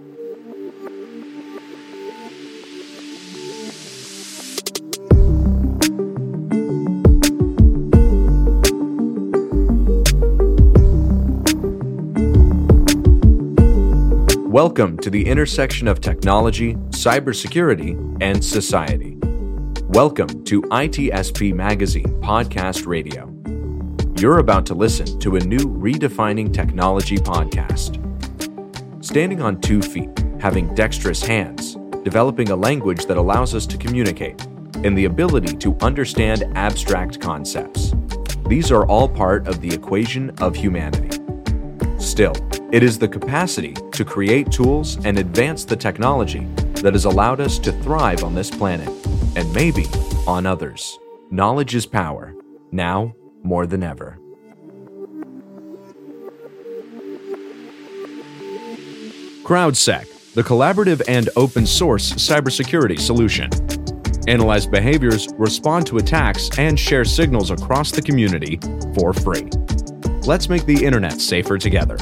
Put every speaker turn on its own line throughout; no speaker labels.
Welcome to the intersection of technology, cybersecurity, and society. Welcome to ITSP Magazine Podcast Radio. You're about to listen to a new redefining technology podcast. Standing on two feet, having dexterous hands, developing a language that allows us to communicate, and the ability to understand abstract concepts. These are all part of the equation of humanity. Still, it is the capacity to create tools and advance the technology that has allowed us to thrive on this planet and maybe on others. Knowledge is power, now more than ever. CrowdSec, the collaborative and open source cybersecurity solution. Analyze behaviors, respond to attacks, and share signals across the community for free. Let's make the internet safer together.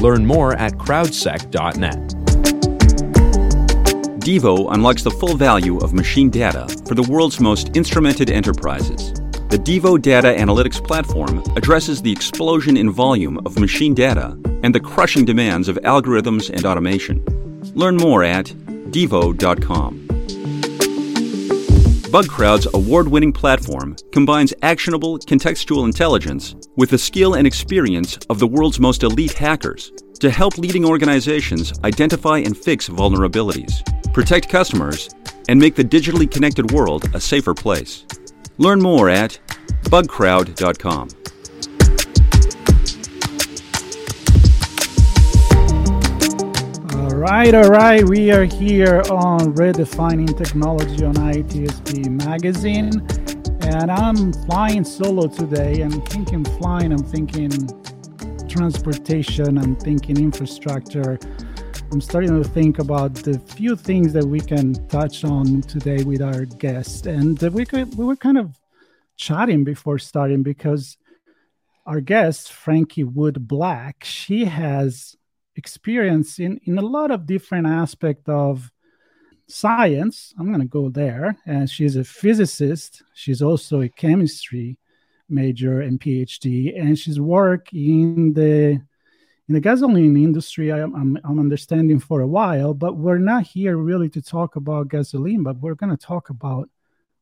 Learn more at crowdsec.net.
Devo unlocks the full value of machine data for the world's most instrumented enterprises. The Devo Data Analytics Platform addresses the explosion in volume of machine data and the crushing demands of algorithms and automation. Learn more at devo.com. BugCrowd's award winning platform combines actionable contextual intelligence with the skill and experience of the world's most elite hackers to help leading organizations identify and fix vulnerabilities, protect customers, and make the digitally connected world a safer place. Learn more at bugcrowd.com.
All right, all right, We are here on Redefining Technology on ITSP Magazine. And I'm flying solo today. I'm thinking flying, I'm thinking transportation, I'm thinking infrastructure. I'm starting to think about the few things that we can touch on today with our guest. And we, could, we were kind of chatting before starting because our guest, Frankie Wood Black, she has experience in, in a lot of different aspects of science. I'm going to go there. And she's a physicist. She's also a chemistry major and PhD, and she's worked in the in the gasoline industry. I, I'm, I'm understanding for a while, but we're not here really to talk about gasoline, but we're going to talk about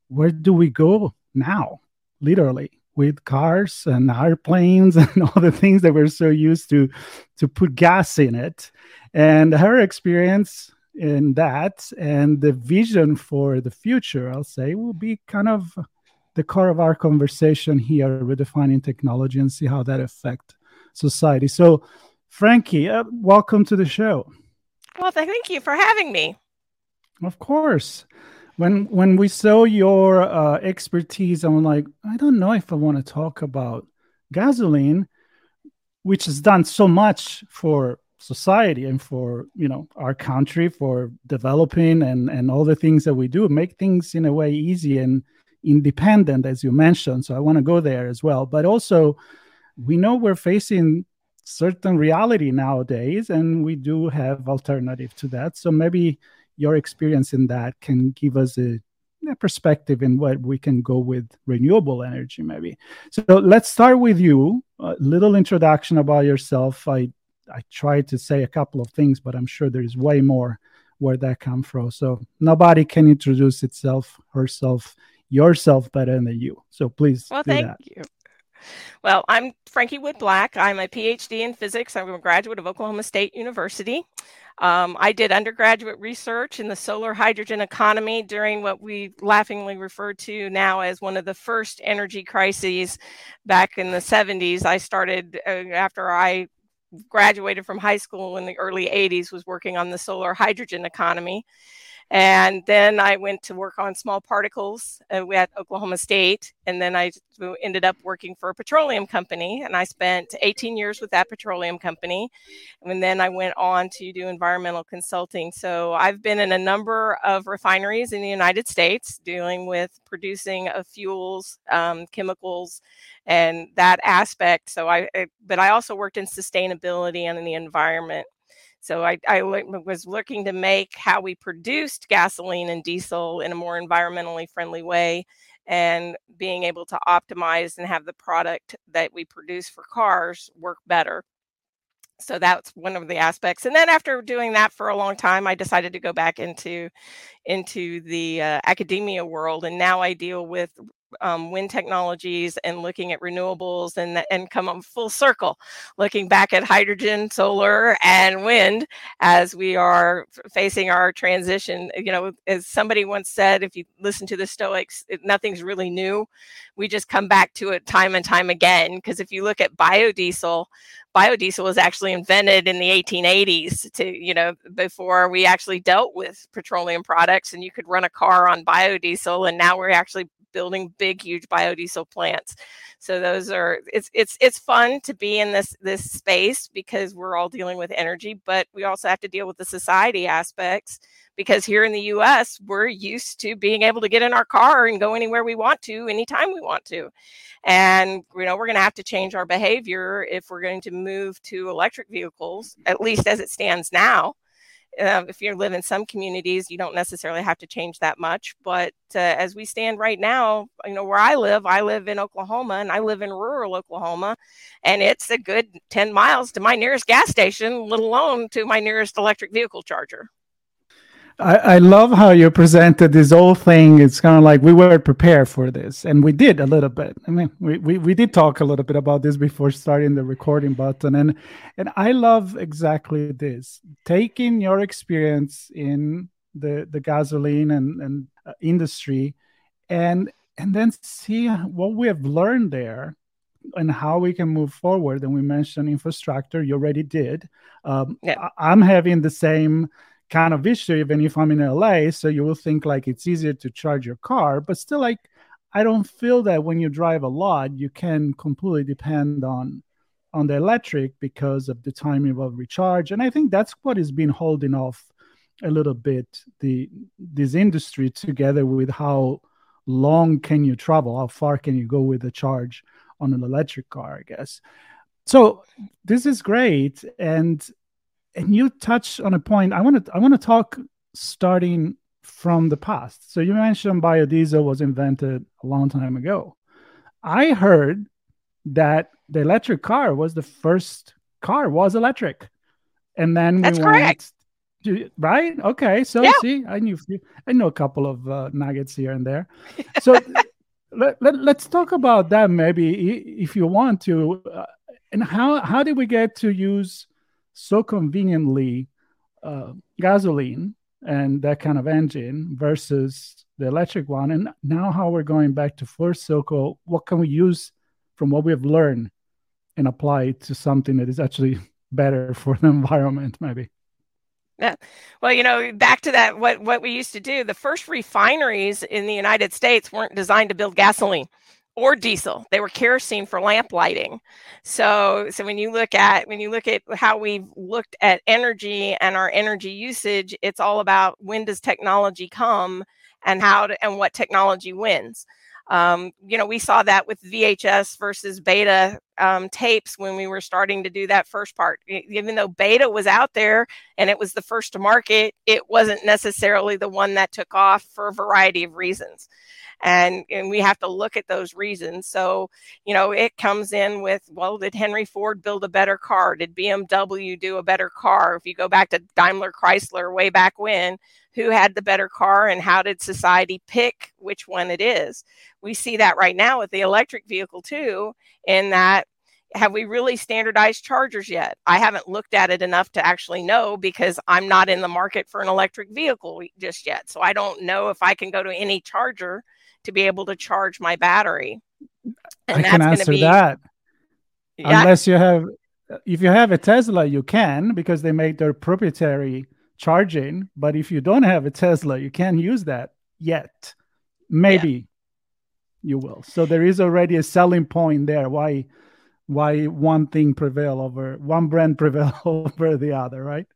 where do we go now, literally with cars and airplanes and all the things that we're so used to to put gas in it and her experience in that and the vision for the future i'll say will be kind of the core of our conversation here redefining technology and see how that affect society so frankie uh, welcome to the show.
Well thank you for having me.
Of course. When when we saw your uh, expertise, I'm like, I don't know if I want to talk about gasoline, which has done so much for society and for you know our country for developing and and all the things that we do make things in a way easy and independent as you mentioned. So i want to go there as well. But also we know we're facing certain reality nowadays and we do have alternative to that. So maybe your experience in that can give us a, a perspective in what we can go with renewable energy maybe. So let's start with you. A little introduction about yourself. I i tried to say a couple of things but i'm sure there's way more where that come from. So nobody can introduce itself herself yourself better than you. So please
well thank that. you well, I'm Frankie Wood Black. I'm a PhD in physics. I'm a graduate of Oklahoma State University. Um, I did undergraduate research in the solar hydrogen economy during what we laughingly refer to now as one of the first energy crises back in the 70s. I started uh, after I graduated from high school in the early 80s, was working on the solar hydrogen economy. And then I went to work on small particles uh, at Oklahoma State. And then I ended up working for a petroleum company. And I spent 18 years with that petroleum company. And then I went on to do environmental consulting. So I've been in a number of refineries in the United States dealing with producing of fuels, um, chemicals, and that aspect. So I, but I also worked in sustainability and in the environment. So I, I was looking to make how we produced gasoline and diesel in a more environmentally friendly way and being able to optimize and have the product that we produce for cars work better. So that's one of the aspects. And then after doing that for a long time i decided to go back into into the uh, academia world. And now i deal with um, wind technologies and looking at renewables and and come full circle looking back at hydrogen solar and wind as we are facing our transition. You know as somebody once said if you listen to the stoics nothing's really new. We just come back to it time and time again because if you look at biodiesel biodiesel was actually invented in the 1880s to you know before we actually dealt with petroleum products and you could run a car on biodiesel and now we're actually building big huge biodiesel plants. So those are it's it's it's fun to be in this this space because we're all dealing with energy but we also have to deal with the society aspects because here in the US we're used to being able to get in our car and go anywhere we want to anytime we want to and you know we're going to have to change our behavior if we're going to move to electric vehicles at least as it stands now uh, if you live in some communities, you don't necessarily have to change that much. But uh, as we stand right now, you know, where I live, I live in Oklahoma and I live in rural Oklahoma, and it's a good 10 miles to my nearest gas station, let alone to my nearest electric vehicle charger.
I, I love how you presented this whole thing. It's kind of like we were prepared for this, and we did a little bit. I mean, we, we, we did talk a little bit about this before starting the recording button, and and I love exactly this: taking your experience in the the gasoline and and uh, industry, and and then see what we have learned there and how we can move forward. And we mentioned infrastructure. You already did. Um, yeah. I, I'm having the same kind of issue even if i'm in la so you will think like it's easier to charge your car but still like i don't feel that when you drive a lot you can completely depend on on the electric because of the timing of recharge and i think that's what has been holding off a little bit the this industry together with how long can you travel how far can you go with a charge on an electric car i guess. So this is great and and you touch on a point. I want to i want to talk starting from the past. So you mentioned biodiesel was invented a long time ago. I heard that the electric car was the first car was electric. And then
that's we correct.
to, right? Okay so yeah. see i knew i know a couple of uh, nuggets here and there. So let, let, let's talk about that maybe if you want to uh, and how how did we get to use so conveniently uh, gasoline and that kind of engine versus the electric one. And now, how we're going back to first circle, what can we use from what we have learned and apply it to something that is actually better for the environment, maybe?
Yeah. Well, you know, back to that, what, what we used to do, the first refineries in the United States weren't designed to build gasoline or diesel. They were kerosene for lamp lighting. So, so when you look at when you look at how we've looked at energy and our energy usage, it's all about when does technology come and how to, and what technology wins. Um, you know, we saw that with VHS versus beta um, tapes when we were starting to do that first part. Even though beta was out there and it was the first to market, it wasn't necessarily the one that took off for a variety of reasons and and we have to look at those reasons so you know it comes in with well did henry ford build a better car did bmw do a better car if you go back to daimler chrysler way back when who had the better car and how did society pick which one it is we see that right now with the electric vehicle too in that have we really standardized chargers yet? I haven't looked at it enough to actually know because I'm not in the market for an electric vehicle just yet. So I don't know if I can go to any charger to be able to charge my battery.
And I can answer be, that. Yeah. Unless you have, if you have a Tesla, you can because they make their proprietary charging. But if you don't have a Tesla, you can't use that yet. Maybe yeah. you will. So there is already a selling point there. Why? why one thing prevail over one brand prevail over the other right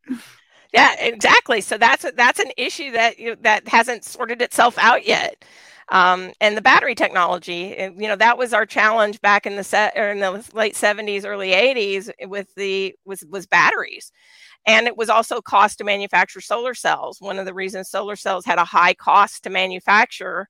yeah exactly so that's a, that's an issue that you know, that hasn't sorted itself out yet Um, and the battery technology, eh, you know, that was our challenge back in the set or in the late 70s, early 80s with the was was batteries. And it was also cost to manufacture solar cells. One of the reasons solar cells had a high cost to manufacture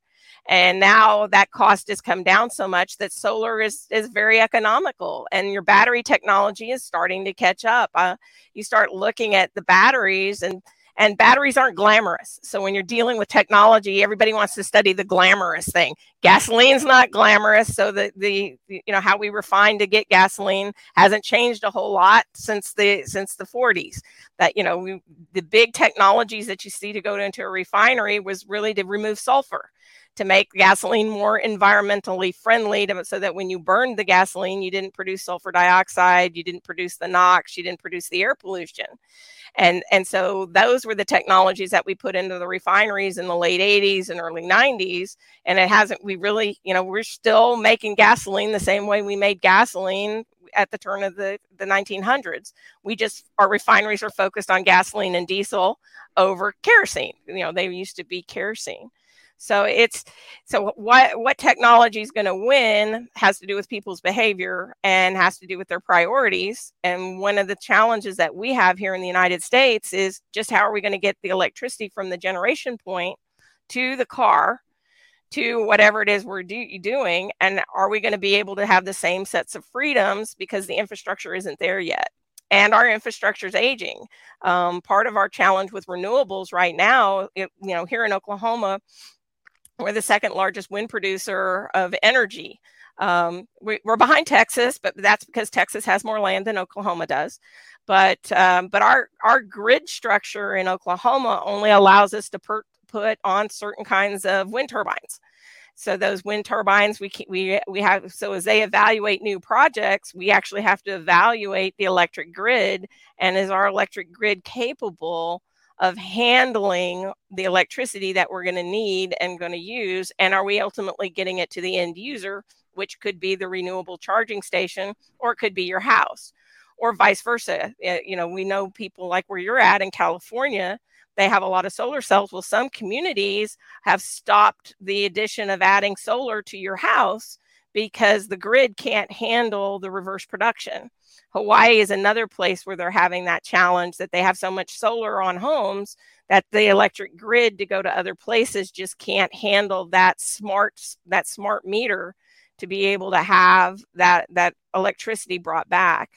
and now that cost has come down so much that solar is is very economical and your battery technology is starting to catch up uh, you start looking at the batteries and and batteries aren't glamorous. So when you're dealing with technology, everybody wants to study the glamorous thing. Gasoline's not glamorous, so the the you know how we refine to get gasoline hasn't changed a whole lot since the since the 40s. That you know we, the big technologies that you see to go into a refinery was really to remove sulfur to make gasoline more environmentally friendly to, so that when you burned the gasoline, you didn't produce sulfur dioxide, you didn't produce the NOx, you didn't produce the air pollution. And, and so those were the technologies that we put into the refineries in the late 80s and early 90s. And it hasn't, we really, you know, we're still making gasoline the same way we made gasoline at the turn of the, the 1900s. We just, our refineries are focused on gasoline and diesel over kerosene. You know, they used to be kerosene. So it's so what what technology is going to win has to do with people's behavior and has to do with their priorities. And one of the challenges that we have here in the United States is just how are we going to get the electricity from the generation point to the car to whatever it is we're do- doing and are we going to be able to have the same sets of freedoms because the infrastructure isn't there yet and our infrastructure is aging. Um, part of our challenge with renewables right now, it, you know, here in Oklahoma, we're the second largest wind producer of energy. Um, we, are behind Texas, but that's because Texas has more land than Oklahoma does. But um, but our our grid structure in Oklahoma only allows us to per, put on certain kinds of wind turbines. So those wind turbines, we we we have. So as they evaluate new projects, we actually have to evaluate the electric grid, and is our electric grid capable of handling the electricity that we're going to need and going to use and are we ultimately getting it to the end user which could be the renewable charging station or it could be your house or vice versa. Eh, you know we know people like where you're at in california they have a lot of solar cells. Well some communities have stopped the addition of adding solar to your house because the grid can't handle the reverse production Hawaii is another place where they're having that challenge that they have so much solar on homes that the electric grid to go to other places just can't handle that smart that smart meter to be able to have that that electricity brought back.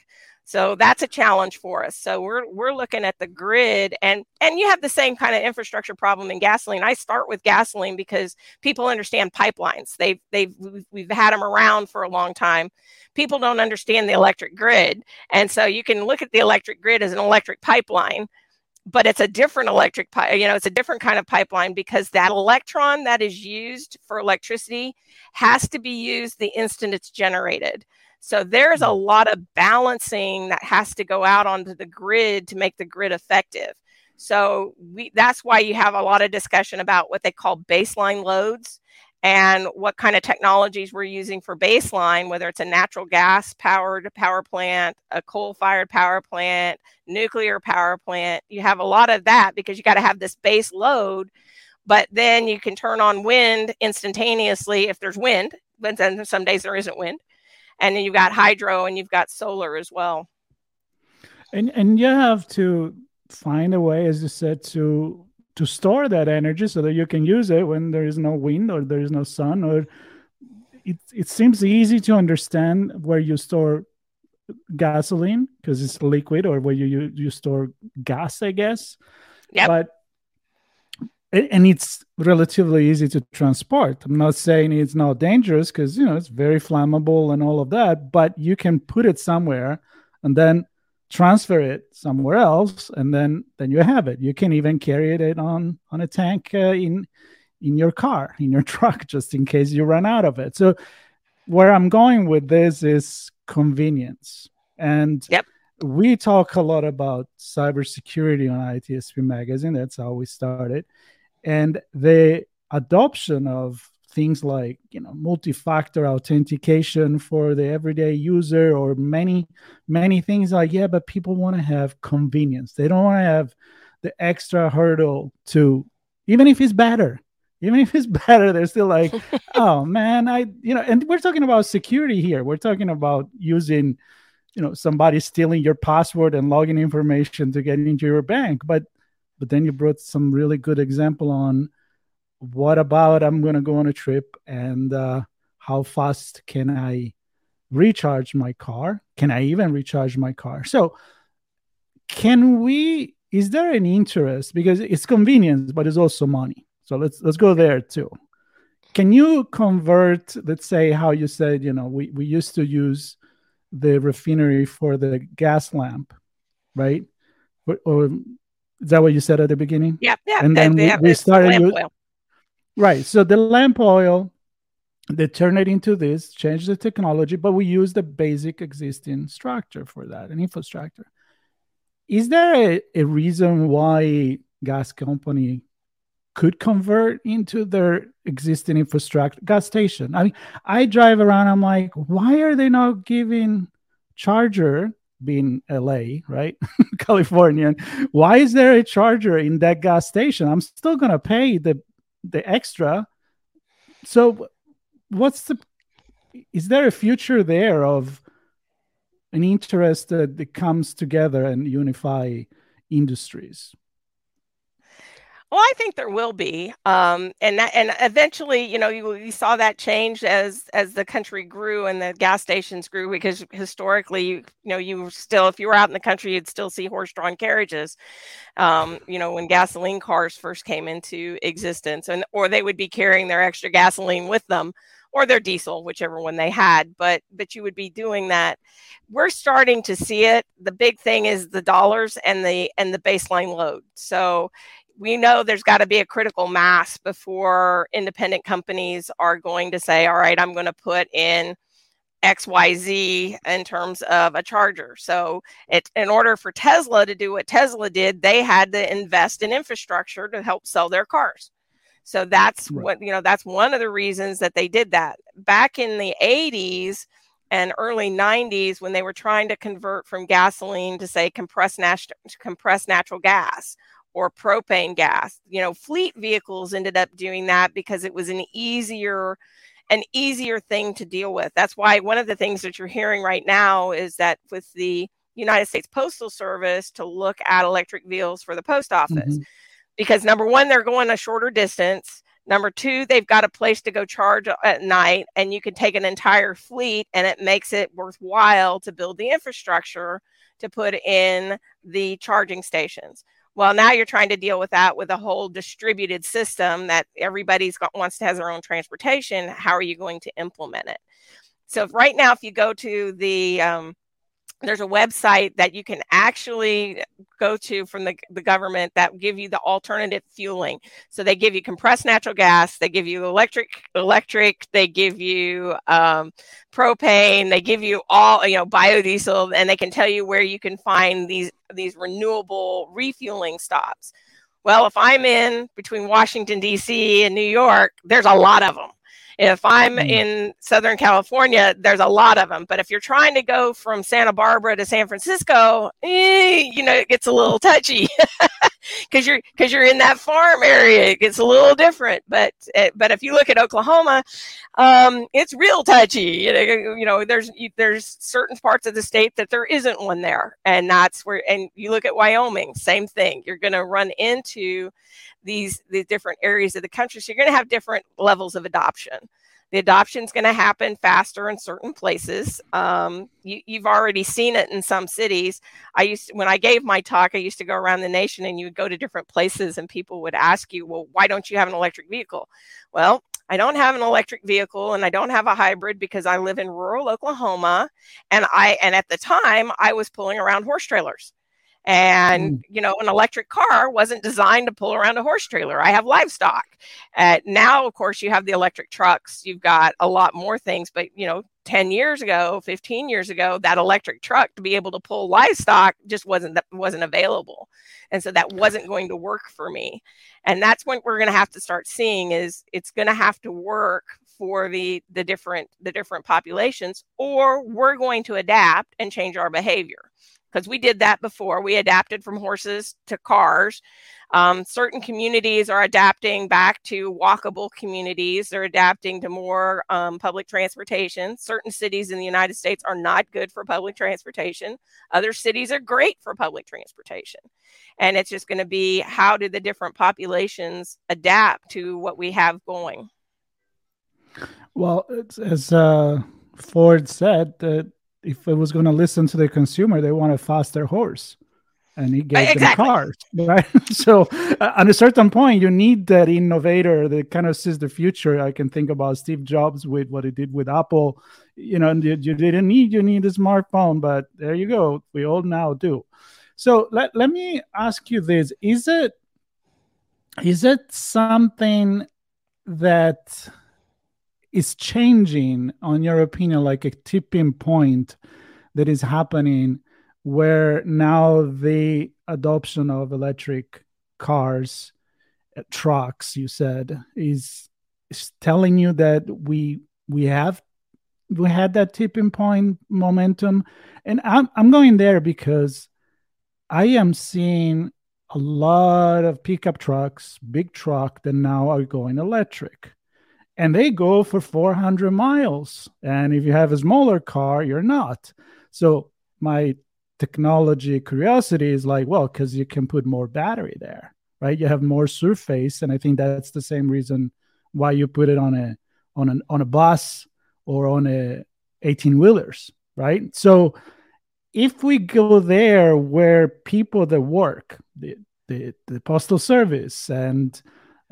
So that's a challenge for us. So we're we're looking at the grid and and you have the same kind of infrastructure problem in gasoline. I start with gasoline because people understand pipelines. They've they've we've had them around for a long time. People don't understand the electric grid. And so you can look at the electric grid as an electric pipeline but it's a different electric pipe you know it's a different kind of pipeline because that electron that is used for electricity has to be used the instant it's generated so there's a mm. lot of balancing that has to go out onto the grid to make the grid effective. So we, that's why you have a lot of discussion about what they call baseline loads and what kind of technologies we're using for baseline, whether it's a natural gas powered power plant, a coal fired power plant, nuclear power plant. You have a lot of that because you got to have this base load, but then you can turn on wind instantaneously if there's wind, but then some days there isn't wind and then you've got hydro and you've got solar as well.
And and you have to find a way as you said to to store that energy so that you can use it when there is no wind or there is no sun or it, it seems easy to understand where you store gasoline because it's liquid or where you, you you store gas i guess.
Yeah
but and it's relatively easy to transport. I'm not saying it's not dangerous because you know it's very flammable and all of that, but you can put it somewhere and then transfer it somewhere else, and then then you have it. You can even carry it on on a tank uh, in in your car, in your truck, just in case you run out of it. So where I'm going with this is convenience, and
yep.
we talk a lot about cybersecurity on ITSP magazine. That's how we started and the adoption of things like you know multi-factor authentication for the everyday user or many many things like yeah but people want to have convenience. They don't want to have the extra hurdle to even if it's better even if it's better they're still like oh man i you know and we're talking about security here. We're talking about using you know somebody stealing your password and login information to get into your bank. But but then you brought some really good example on what about i'm going to go on a trip and uh, how fast can i recharge my car? Can i even recharge my car? So can we is there an interest? Because it's convenience but it's also money. So let's let's go there too. Can you convert let's say how you said you know we, we used to use the refinery for the gas lamp right? Or, or is that what you said at the beginning?
Yeah yeah
and then we, we started right so the lamp oil they turn it into this change the technology but we use the basic existing structure for that an infrastructure. Is there a, a reason why gas company could convert into their existing infrastructure gas station? I mean i drive around i'm like why are they not giving charger being la right? Californian why is there a charger in that gas station? I'm still going to pay the the extra. So what's the is there a future there of an interest that comes together and unify industries
well, I think there will be, um, and that, and eventually, you know, you, you, saw that change as as the country grew and the gas stations grew because historically, you, you know, you still, if you were out in the country, you'd still see horse-drawn carriages, um, you know, when gasoline cars first came into existence, and or they would be carrying their extra gasoline with them or their diesel, whichever one they had. But but you would be doing that. We're starting to see it. The big thing is the dollars and the and the baseline load. So we know there's got to be a critical mass before independent companies are going to say, all right, I'm going to put in XYZ in terms of a charger. So, it, in order for Tesla to do what Tesla did, they had to invest in infrastructure to help sell their cars. So that's right. what, you know, that's one of the reasons that they did that. Back in the 80s and early 90s, when they were trying to convert from gasoline to, say, compressed, nat- compressed natural gas or propane gas, you know, fleet vehicles ended up doing that because it was an easier an easier thing to deal with. That's why one of the things that you're hearing right now is that with the United States Postal Service to look at electric vehicles for the post office. Mm-hmm because number one, they're going a shorter distance. Number two, they've got a place to go charge at night, and you can take an entire fleet, and it makes it worthwhile to build the infrastructure to put in the charging stations. Well, now you're trying to deal with that with a whole distributed system that everybody's got wants to have their own transportation. How are you going to implement it? So right now, if you go to the um, there's a website that you can actually go to from the, the government that give you the alternative fueling so they give you compressed natural gas they give you electric electric they give you um, propane they give you all you know biodiesel and they can tell you where you can find these these renewable refueling stops. Well if i'm in between washington d.c and new york there's a lot of them if I'm mm. in Southern California, there's a lot of them. But if you're trying to go from Santa Barbara to San Francisco, eh, you know, it gets a little touchy because you're because you're in that farm area. It gets a little different. But eh, but if you look at Oklahoma, um, it's real touchy. You know, there's there's certain parts of the state that there isn't one there, and that's where. And you look at Wyoming, same thing. You're going to run into these the different areas of the country. So you're going to have different levels of adoption. The adoption is going to happen faster in certain places. Um, you, have already seen it in some cities. I used when I gave my talk, I used to go around the nation, and you would go to different places, and people would ask you, "Well, why don't you have an electric vehicle?" Well, I don't have an electric vehicle and I don't have a hybrid because I live in rural Oklahoma and I and at the time I was pulling around horse trailers. And, mm. you know, an electric car wasn't designed to pull around a horse trailer. I have livestock. Uh, now, of course, you have the electric trucks. You've got a lot more things. But, you know, 10 years ago, 15 years ago, that electric truck to be able to pull livestock just wasn't that wasn't available. And so that wasn't going to work for me. And that's what we're going to have to start seeing is it's going to have to work for the the different the different populations or we're going to adapt and change our behavior because we did that before. We adapted from horses to cars. Um, certain communities are adapting back to walkable communities. They're adapting to more um, public transportation. Certain cities in the United States are not good for public transportation. Other cities are great for public transportation. And it's just going to be how do the different populations adapt to what we have going?
Well, as uh, Ford said, that if it was going to listen to the consumer, they want a faster horse. And he gave exactly. them cars right? So uh, at a certain point you need that innovator that kind of sees the future. I can think about steve jobs with what he did with apple. You know you, you didn't need you need a smartphone but there you go. We all now do. So let, let me ask you this. Is it is it something that is changing on your opinion like a tipping point that is happening where now the adoption of electric cars uh, trucks you said is, is telling you that we we have we had that tipping point momentum. And i'm i'm going there because i am seeing a lot of pickup trucks big truck that now are going electric and they go for 400 miles and if you have a smaller car you're not so my technology curiosity is like, well, because you can put more battery there, right? You have more surface, and I think that's the same reason why you put it on a on an on a bus or on a 18 wheelers, right? So if we go there where people that work, the, the, the postal service and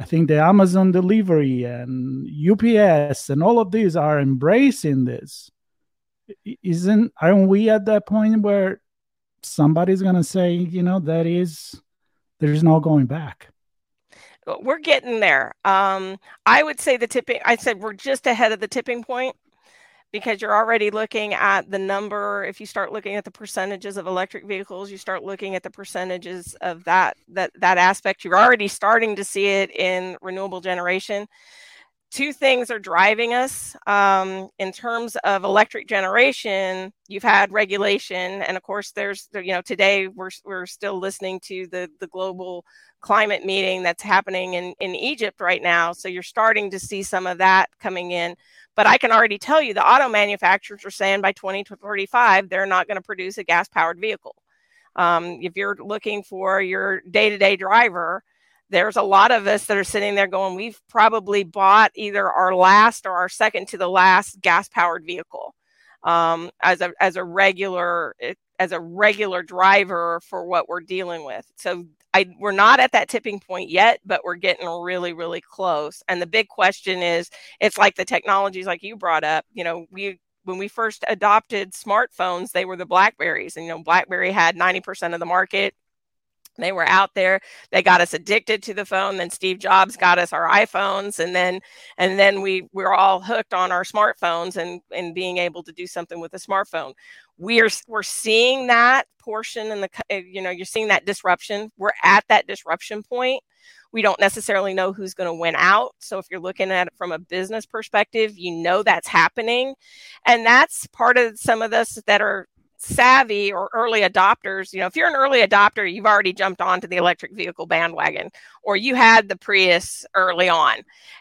I think the Amazon delivery and UPS and all of these are embracing this. Isn't aren't we at that point where somebody's to say, you know, that is, there's no going back.
We're getting there. Um, I would say the tipping, I said we're just ahead of the tipping point because you're already looking at the number if you start looking at the percentages of electric vehicles you start looking at the percentages of that that that aspect. You're already starting to see it in renewable generation. Two things are driving us um, in terms of electric generation you've had regulation and of course there's you know today we're, we're still listening to the the global climate meeting that's happening in in egypt right now. So you're starting to see some of that coming in but i can already tell you the auto manufacturers are saying by 2035 they're not going to produce a gas powered vehicle um, if you're looking for your day-to-day driver there's a lot of us that are sitting there going, we've probably bought either our last or our second to the last gas powered vehicle um, as a as a regular eh, as a regular driver for what we're dealing with. So I we're not at that tipping point yet, but we're getting really really close. And the big question is, it's like the technologies like you brought up. You know, we when we first adopted smartphones, they were the Blackberries, and you know, BlackBerry had ninety percent of the market they were out there. They got us addicted to the phone then steve jobs got us our iphones and then and then we we're all hooked on our smartphones and and being able to do something with a smartphone. We're we're seeing that portion and the eh, you know you're seeing that disruption. We're at that disruption point. We don't necessarily know who's going to win out. So if you're looking at it from a business perspective you know that's happening. And that's part of some of us that are savvy or early adopters, you know, if you're an early adopter, you've already jumped onto the electric vehicle bandwagon, or you had the Prius early on.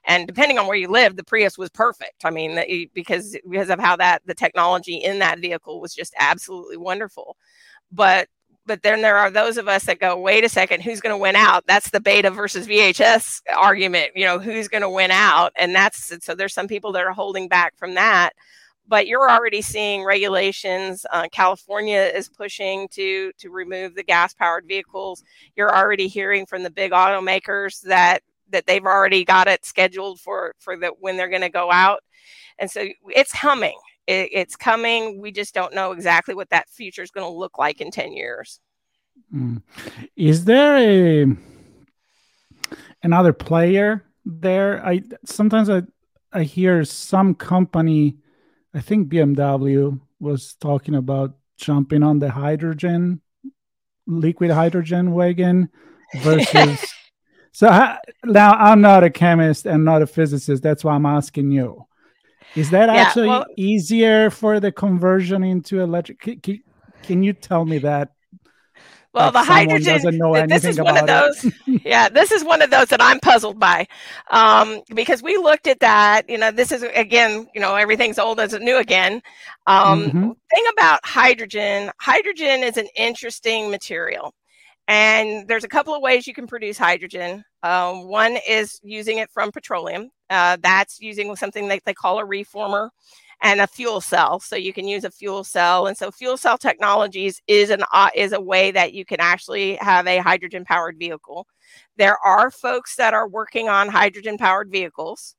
And depending on where you live, the Prius was perfect. I mean, because because of how that the technology in that vehicle was just absolutely wonderful. But but then there are those of us that go, wait a second, who's going to win out? That's the beta versus VHS argument. You know, who's going to win out? And that's so there's some people that are holding back from that but you're already seeing regulations. Uh, California is pushing to to remove the gas powered vehicles. You're already hearing from the big automakers that that they've already got it scheduled for for the when they're going to go out, and so it's humming. It, it's coming. We just don't know exactly what that future is going to look like in ten years.
Mm. Is there a another player there? I sometimes I I hear some company I think BMW was talking about jumping on the hydrogen, liquid hydrogen wagon versus. so I, now I'm not a chemist and not a physicist. That's why I'm asking you. Is that yeah, actually well, easier for the conversion into electric? can you tell me that
well, like the hydrogen. this is one of those. yeah, this is one of those that I'm puzzled by, um, because we looked at that. You know, this is again, you know, everything's old as new again. Um, mm-hmm. Thing about hydrogen, hydrogen is an interesting material, and there's a couple of ways you can produce hydrogen. Um, one is using it from petroleum. Uh, that's using something that they call a reformer and a fuel cell. So you can use a fuel cell. And so fuel cell technologies is an uh, is a way that you can actually have a hydrogen powered vehicle. There are folks that are working on hydrogen powered vehicles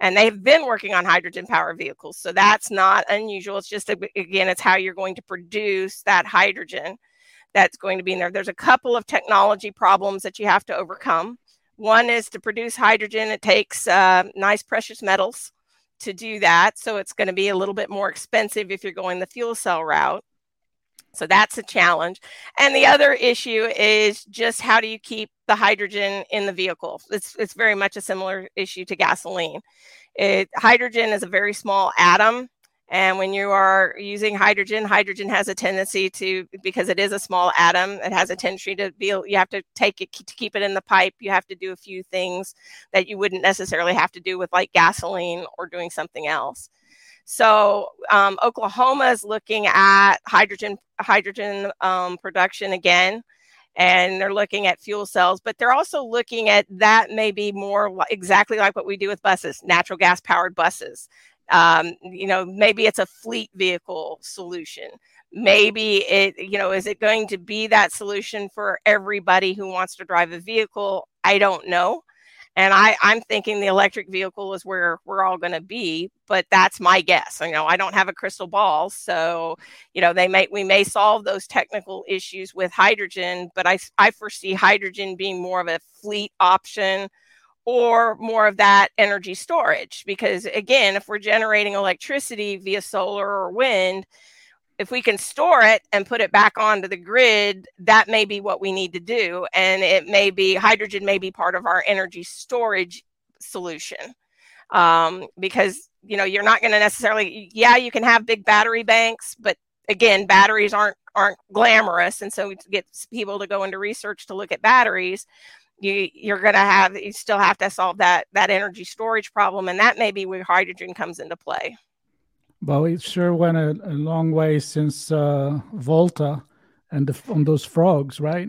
and they've been working on hydrogen powered vehicles. So that's not unusual. It's just again it's how you're going to produce that hydrogen that's going to be in there. There's a couple of technology problems that you have to overcome. One is to produce hydrogen, it takes uh, nice precious metals to do that. So it's going to be a little bit more expensive if you're going the fuel cell route. So that's a challenge. And the other issue is just how do you keep the hydrogen in the vehicle? It's, it's very much a similar issue to gasoline. It, hydrogen is a very small atom and when you are using hydrogen, hydrogen has a tendency to, because it is a small atom, it has a tendency to be, you have to take it to keep it in the pipe. You have to do a few things that you wouldn't necessarily have to do with like gasoline or doing something else. So um, Oklahoma is looking at hydrogen hydrogen um, production again, and they're looking at fuel cells, but they're also looking at that maybe more exactly like what we do with buses, natural gas powered buses um, you know maybe it's a fleet vehicle solution. Maybe it you know is it going to be that solution for everybody who wants to drive a vehicle? I don't know. And i i'm thinking the electric vehicle is where we're all going to be but that's my guess. You know i don't have a crystal ball so you know they may we may solve those technical issues with hydrogen but i i foresee hydrogen being more of a fleet option or more of that energy storage. Because again, if we're generating electricity via solar or wind, if we can store it and put it back onto the grid, that may be what we need to do. And it may be hydrogen, may be part of our energy storage solution. Um, because you know you're not going to necessarily yeah you can have big battery banks but again batteries aren't aren't glamorous and so we get people to go into research to look at batteries you you're going to have you still have to solve that that energy storage problem and that may be where hydrogen comes into play.
Well it sure went a, a long way since uh, volta and the, on those frogs right?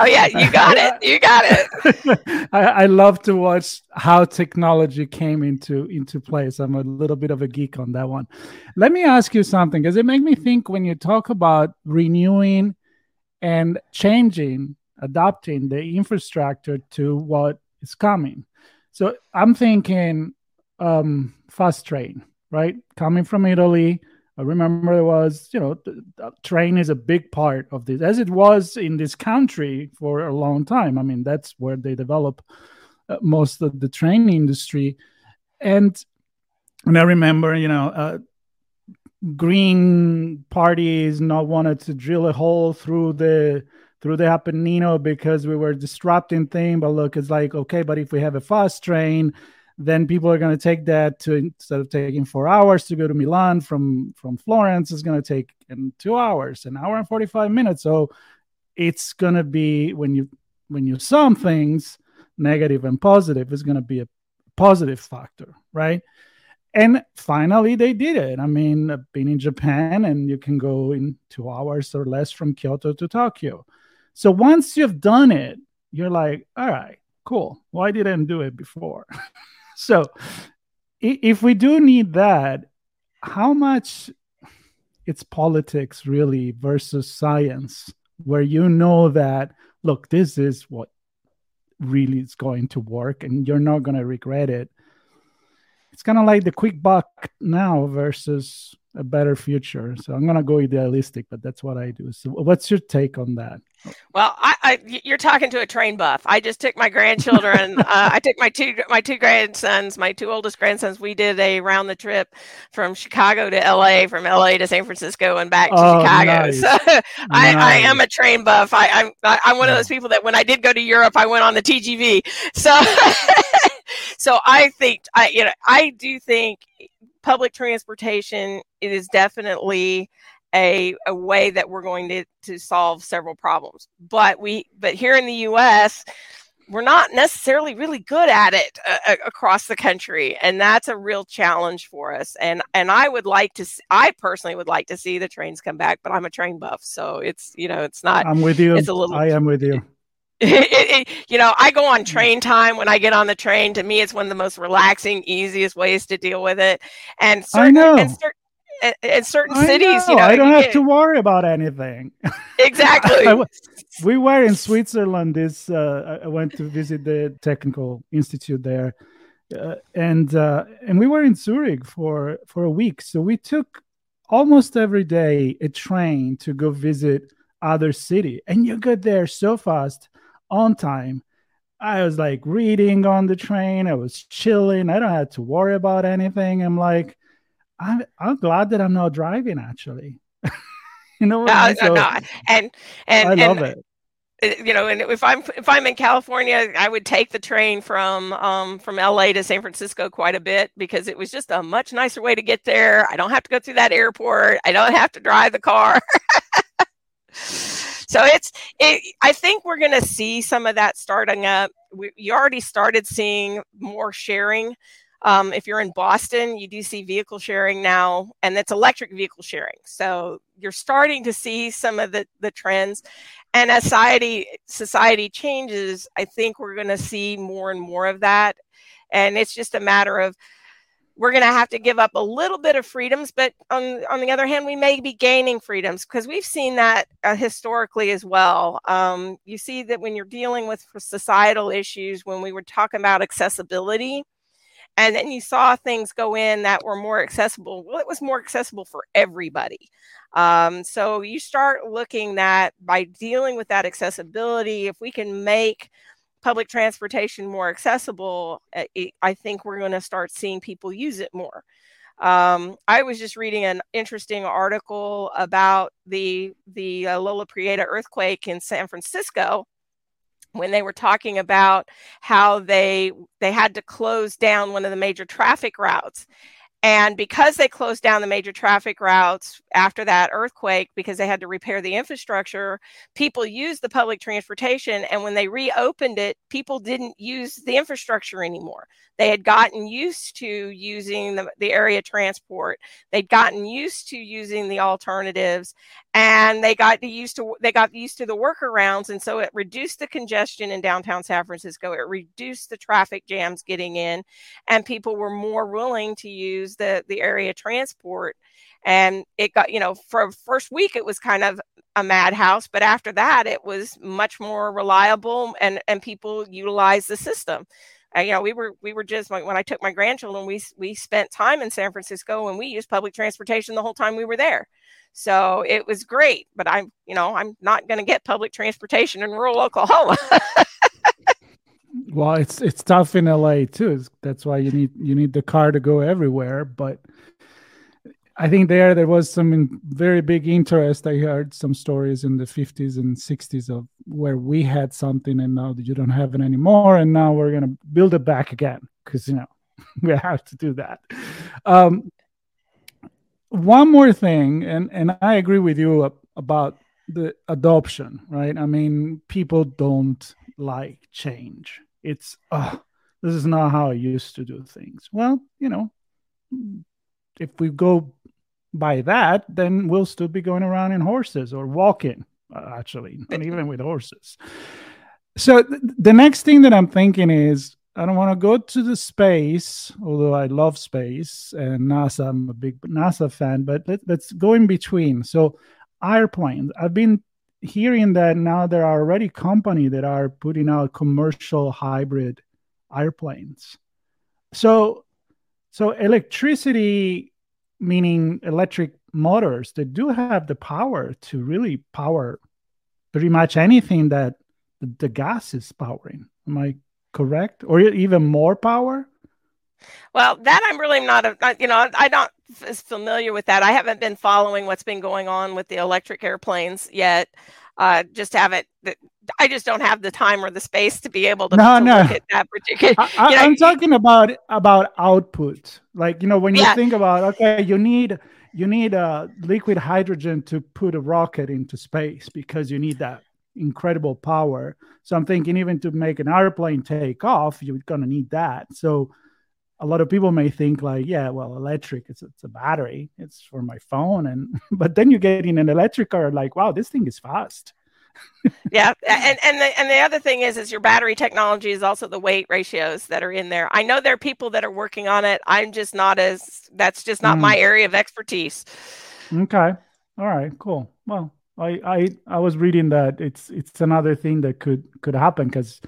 Oh yeah you got it you got it.
I, I love to watch how technology came into into place. I'm a little bit of a geek on that one. Let me ask you something because it made me think when you talk about renewing and changing adapting the infrastructure to what is coming. So I'm thinking um, fast train, right? Coming from Italy. I remember it was, you know, the, the train is a big part of this, as it was in this country for a long time. I mean, that's where they develop uh, most of the train industry. And and I remember, you know, uh, green parties not wanted to drill a hole through the through the Apennino because we were disrupting things. But look, it's like, okay, but if we have a fast train, then people are going to take that to instead of taking four hours to go to Milan from from Florence, it's going to take in two hours, an hour and 45 minutes. So it's going to be when you when you sum things, negative and positive is going to be a positive factor, right? And finally, they did it. I mean, been in Japan, and you can go in two hours or less from Kyoto to Tokyo. So once you've done it, you're like, all right, cool. Why didn't I do it before? so if we do need that, how much it's politics really versus science, where you know that, look, this is what really is going to work and you're not going to regret it. It's kind of like the quick buck now versus a better future. So I'm going to go idealistic, but that's what I do. So what's your take on that?
Well, I, I, you're talking to a train buff. I just took my grandchildren. uh, I took my two my two grandsons, my two oldest grandsons. We did a round the trip from Chicago to L.A., from L.A. to San Francisco, and back to oh, Chicago. Nice. So I, nice. I am a train buff. I, I'm I'm one of those people that when I did go to Europe, I went on the TGV. So so I think I you know I do think public transportation it is definitely a, a way that we're going to, to solve several problems. But we but here in the US, we're not necessarily really good at it uh, uh, across the country and that's a real challenge for us and and i would like to see, i personally would like to see the trains come back but i'm a train buff so it's you know it's not
i'm with you it's a little i am with you
it, it, you know, I go on train time when I get on the train. To me, it's one of the most relaxing, easiest ways to deal with it. And certain,
I know.
And certain, in certain I cities, know. you know,
I don't have to worry about anything.
Exactly. I,
we were in Switzerland. This uh, I went to visit the technical institute there, uh, and uh, and we were in Zurich for for a week. So we took almost every day a train to go visit other city, and you get there so fast on time. I was like reading on the train. I was chilling. I don't have to worry about anything. I'm like, I'm, I'm glad that I'm not driving actually. you know,
no, so, no, and and
I love
and, it. You know, and if I'm if I'm in California, I would take the train from um from LA to San Francisco quite a bit because it was just a much nicer way to get there. I don't have to go through that airport. I don't have to drive the car. so it's it, i think we're going to see some of that starting up we, you already started seeing more sharing um, if you're in boston you do see vehicle sharing now and it's electric vehicle sharing. So you're starting to see some of the, the trends. And as society society changes i think we're going to see more and more of that. And it's just a matter of we're going to have to give up a little bit of freedoms but on, on the other hand we may be gaining freedoms because we've seen that uh, historically as well. Um, you see that when you're dealing with societal issues when we were talking about accessibility and then you saw things go in that were more accessible well it was more accessible for everybody um, so you start looking at by dealing with that accessibility if we can make public transportation more accessible, eh, I think we're going to start seeing people use it more. Um, I was just reading an interesting article about the the uh, Loma Prieta earthquake in San Francisco when they were talking about how they they had to close down one of the major traffic routes and because they closed down the major traffic routes after that earthquake, because they had to repair the infrastructure, people used the public transportation. And when they reopened it, people didn't use the infrastructure anymore. They had gotten used to using the, the area transport. They'd gotten used to using the alternatives and they got used to they got used to the workarounds and so it reduced the congestion in downtown san francisco it reduced the traffic jams getting in and people were more willing to use the the area transport. And it got you know for first week it was kind of a madhouse but after that it was much more reliable and and people utilized the system. Uh, you know we were we were just like when i took my grandchildren we we spent time in san francisco and we used public transportation the whole time we were there. So it was great, but I'm, you know, I'm not going to get public transportation in rural Oklahoma.
well, it's it's tough in LA too. That's why you need you need the car to go everywhere. But I think there there was some very big interest. I heard some stories in the 50s and 60s of where we had something and now that you don't have it anymore, and now we're gonna build it back again because you know we have to do that. Um, one more thing, and and I agree with you about the adoption, right? I mean, people don't like change. It's oh, this is not how I used to do things. Well, you know, if we go by that, then we'll still be going around in horses or walking, uh, actually, not even with horses. So th- the next thing that I'm thinking is I don't want to go to the space, although I love space and NASA. I'm a big NASA fan, but let, us go in between. So, airplanes. I've been hearing that now there are already companies that are putting out commercial hybrid airplanes. So, so electricity, meaning electric motors, they do have the power to really power pretty much anything that the, the gas is powering. Am I correct? Or even more power?
Well, that I'm really not, a, you know, I'm not as familiar with that. I haven't been following what's been going on with the electric airplanes yet. Uh, just haven't. I just don't have the time or the space to be able to,
no,
to
no.
look at that particular.
I, am talking about about output. Like you know, when you yeah. think about okay, you need you need a liquid hydrogen to put a rocket into space because you need that incredible power. So I'm thinking even to make an airplane take off, you're gonna need that. So a lot of people may think like, yeah, well, electric, it's it's a battery, it's for my phone, and but then you get in an electric car, like, wow, this thing is fast.
yeah, and and the and the other thing is, is your battery technology is also the weight ratios that are in there. I know there are people that are working on it. I'm just not as that's just not mm. my area of expertise.
Okay, all right, cool. Well, I I I was reading that it's it's another thing that could could happen because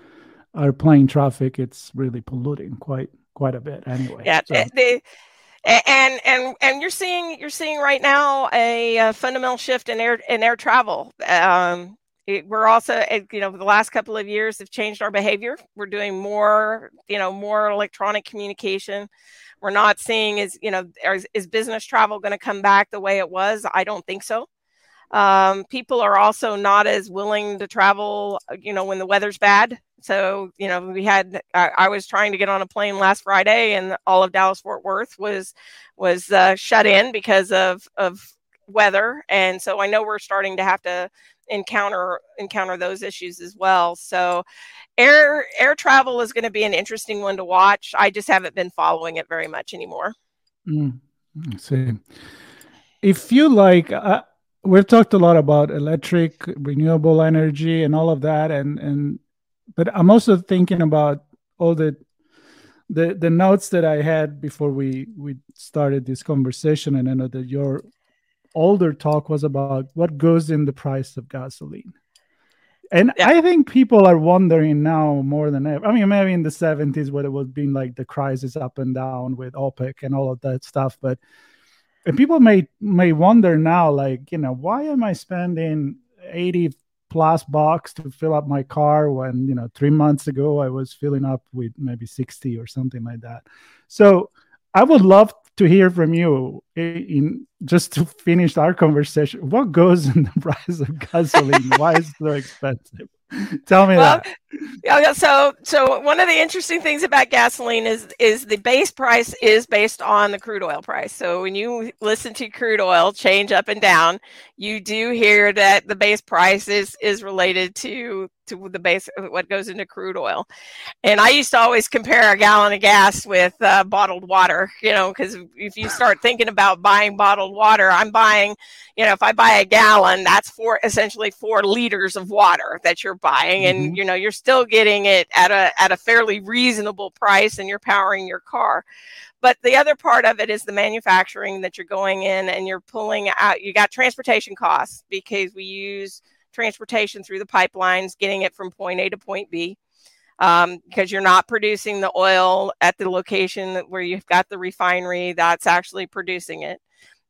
our plane traffic it's really polluting quite quite a bit anyway.
Yeah, so. the, and and and you're seeing you're seeing right now a, a fundamental shift in air in air travel. Um, it, we're also you know the last couple of years have changed our behavior. We're doing more you know more electronic communication. We're not seeing is you know is, is business travel going to come back the way it was? I don't think so. Um, people are also not as willing to travel, you know, when the weather's bad. So, you know, we had I, I was trying to get on a plane last Friday, and all of Dallas Fort Worth was was uh, shut in because of of weather, and so I know we're starting to have to encounter encounter those issues as well. So, air air travel is going to be an interesting one to watch. I just haven't been following it very much anymore.
Mm, see, if you like. Uh, we've talked a lot about electric renewable energy and all of that and and but i'm also thinking about all the the the notes that i had before we we started this conversation and i know that your older talk was about what goes in the price of gasoline and yeah. i think people are wondering now more than ever i mean maybe in the 70s when it was being like the crisis up and down with opec and all of that stuff but and people may may wonder now like you know why am i spending 80 plus bucks to fill up my car when you know three months ago i was filling up with maybe 60 or something like that? So i would love to hear from you in just to finish our conversation. What goes in the price of gasoline? Why is it so expensive? Tell me well, that.
Yeah, so so one of the interesting things about gasoline is is the base price is based on the crude oil price. So when you listen to crude oil change up and down, you do hear that the base price is is related to to the base what goes into crude oil. And I used to always compare a gallon of gas with uh, bottled water, you know, because if you start thinking about buying bottled water, I'm buying, you know, if I buy a gallon, that's for essentially four liters of water that you're buying, and mm-hmm. you know, you're still getting it at a at a fairly reasonable price, and you're powering your car. But the other part of it is the manufacturing that you're going in and you're pulling out. You got transportation costs because we use transportation through the pipelines, getting it from point A to point B. Um, because you're not producing the oil at the location where you've got the refinery that's actually producing it.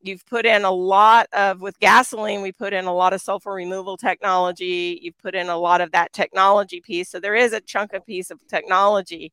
You've put in a lot of, with gasoline, we put in a lot of sulfur removal technology. You've put in a lot of that technology piece. So there is a chunk of piece of technology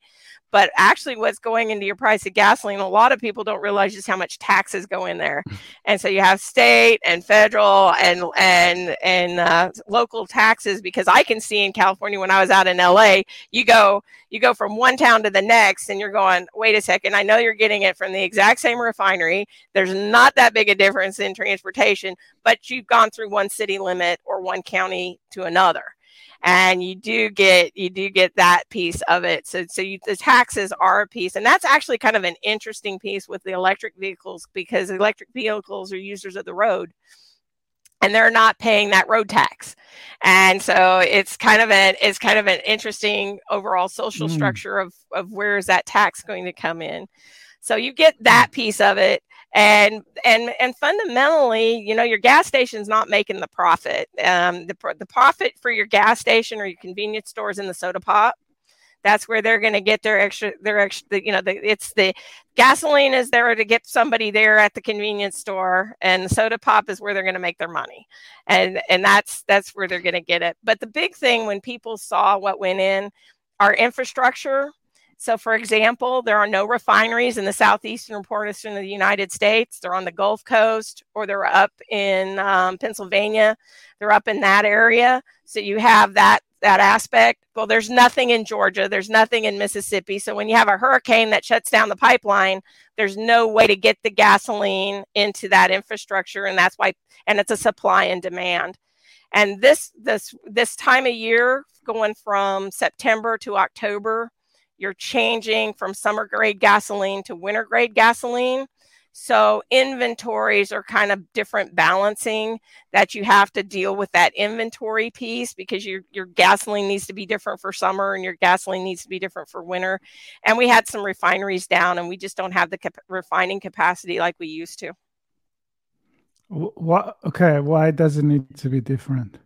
but actually, what's going into your price of gasoline, a lot of people don't realize just how much taxes go in there. And so you have state and federal and and and uh, local taxes. Because I can see in California when I was out in LA, you go you go from one town to the next, and you're going, wait a second, I know you're getting it from the exact same refinery. There's not that big a difference in transportation, but you've gone through one city limit or one county to another and you do get you do get that piece of it. So so you, the taxes are a piece and that's actually kind of an interesting piece with the electric vehicles because electric vehicles are users of the road and they're not paying that road tax. And so it's kind of an it's kind of an interesting overall social mm. structure of of where is that tax going to come in. So you get that piece of it and and and fundamentally you know your gas station's not making the profit. Um, the, the profit for your gas station or your convenience stores in the soda pop that's where they're going to get their extra their extra you know the, it's the gasoline is there to get somebody there at the convenience store and soda pop is where they're going to make their money. And and that's that's where they're going to get it. But the big thing when people saw what went in our infrastructure So, for example, there are no refineries in the southeastern portion of the United States. They're on the Gulf Coast or they're up in um, Pennsylvania. They're up in that area. So you have that that aspect. Well, there's nothing in Georgia. There's nothing in Mississippi. So when you have a hurricane that shuts down the pipeline, there's no way to get the gasoline into that infrastructure, and that's why. And it's a supply and demand. And this this this time of year, going from September to October, you're changing from summer grade gasoline to winter grade gasoline. So inventories are kind of different balancing that you have to deal with that inventory piece because your your gasoline needs to be different for summer and your gasoline needs to be different for winter. And we had some refineries down and we just don't have the cap- refining capacity like we used to.
What okay, why does it need to be different?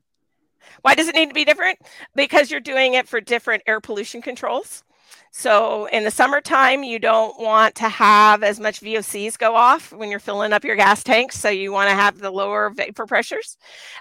Why does it need to be different? Because you're doing it for different air pollution controls. So in the summertime, you don't want to have as much VOCs go off when you're filling up your gas tanks. So you want to have the lower vapor pressures.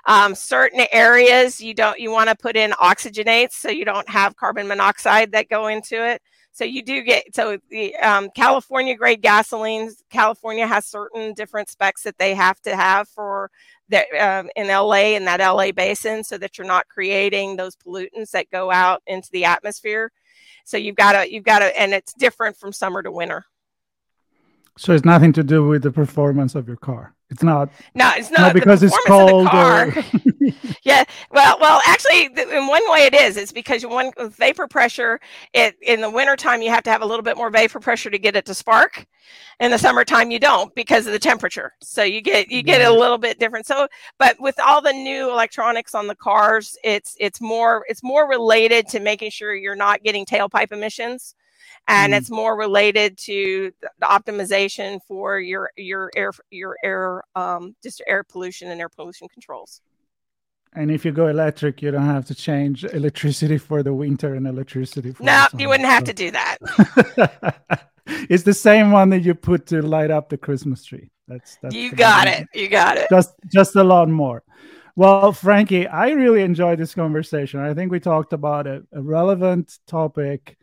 Um, certain areas you don't you want to put in oxygenates so you don't have carbon monoxide that go into it. So you do get so the um, California grade gasolines. California has certain different specs that they have to have for the, um, in LA in that LA basin, so that you're not creating those pollutants that go out into the atmosphere. So you've got to you've got to, and it's different from summer to winter.
So it's nothing to do with the performance of your car. It's not.
No, it's not, not
because it's cold. Or...
yeah, well, well, actually, in one way it is. It's because one vapor pressure. It in the wintertime you have to have a little bit more vapor pressure to get it to spark. In the summertime you don't because of the temperature. So you get you get yeah. a little bit different. So, but with all the new electronics on the cars, it's it's more it's more related to making sure you're not getting tailpipe emissions and mm. it's more related to the optimization for your your air your air um, just air pollution and air pollution controls.
And if you go electric, you don't have to change electricity for the winter and electricity for
no, you wouldn't have so. to do that.
it's the same one that you put to light up the Christmas tree. That's that's
you got it. You got it.
Just just a lot more. Well, Frankie, I really enjoyed this conversation. I think we talked about a, a relevant topic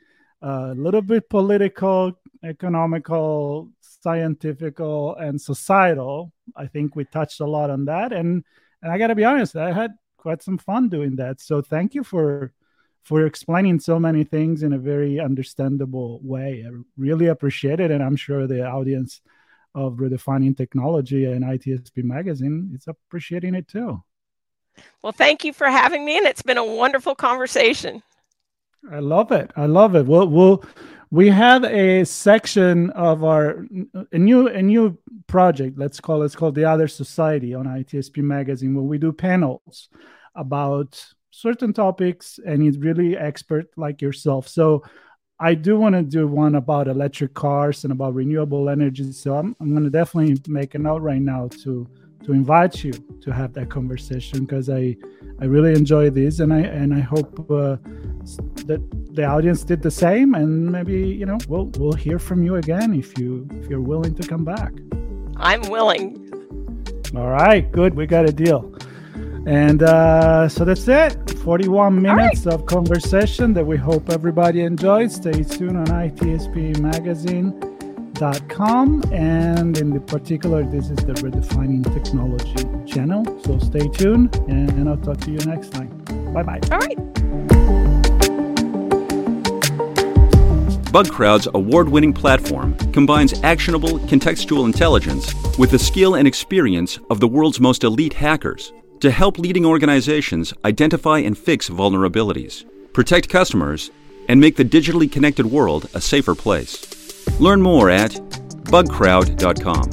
a little bit political, economical, scientifical, and societal. I think we touched a lot on that, and and I got to be honest, I had quite some fun doing that. So thank you for for explaining so many things in a very understandable way. I really appreciate it, and I'm sure the audience of redefining technology and ITSP magazine is appreciating it too.
Well, thank you for having me, and it's been a wonderful conversation.
I love it. I love it. We'll, we'll we have a section of our a new a new project. Let's call it, it's called the Other Society on ITSP magazine, where we do panels about certain topics, and it's really expert like yourself. So I do want to do one about electric cars and about renewable energy. So I'm I'm going to definitely make a note right now to to invite you to have that conversation because I I really enjoy this and I and I hope uh, that the audience did the same and maybe you know we'll we'll hear from you again if you if you're willing to come back.
I'm willing.
All right, good. We got a deal. And uh, so that's it. 41 minutes right. of conversation that we hope everybody enjoyed. Stay tuned on ITSP Magazine com and in the particular this is the redefining technology channel. So stay tuned and i'll talk to you next time. Bye bye
all right.
Bugcrowd's award-winning platform combines actionable contextual intelligence with the skill and experience of the world's most elite hackers to help leading organizations identify and fix vulnerabilities protect customers and make the digitally connected world a safer place Learn more at bugcrowd.com.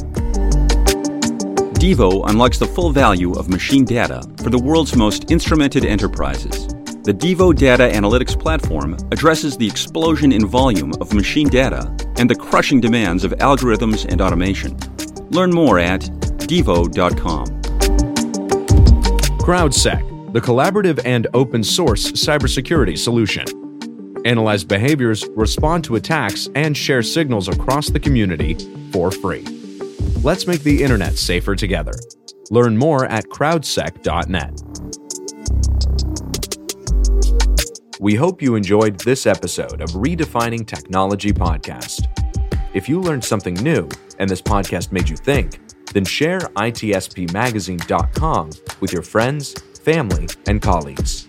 Devo unlocks the full value of machine data for the world's most instrumented enterprises. The Devo Data Analytics Platform addresses the explosion in volume of machine data and the crushing demands of algorithms and automation. Learn more at devo.com.
CrowdSec, the collaborative and open source cybersecurity solution analyze behaviors, respond to attacks, and share signals across the community for free. Let's make the internet safer together. Learn more at crowdsec.net. We hope you enjoyed this episode of Redefining Technology Podcast. If you learned something new and this podcast made you think, then share itspmagazine.com with your friends, family, and colleagues.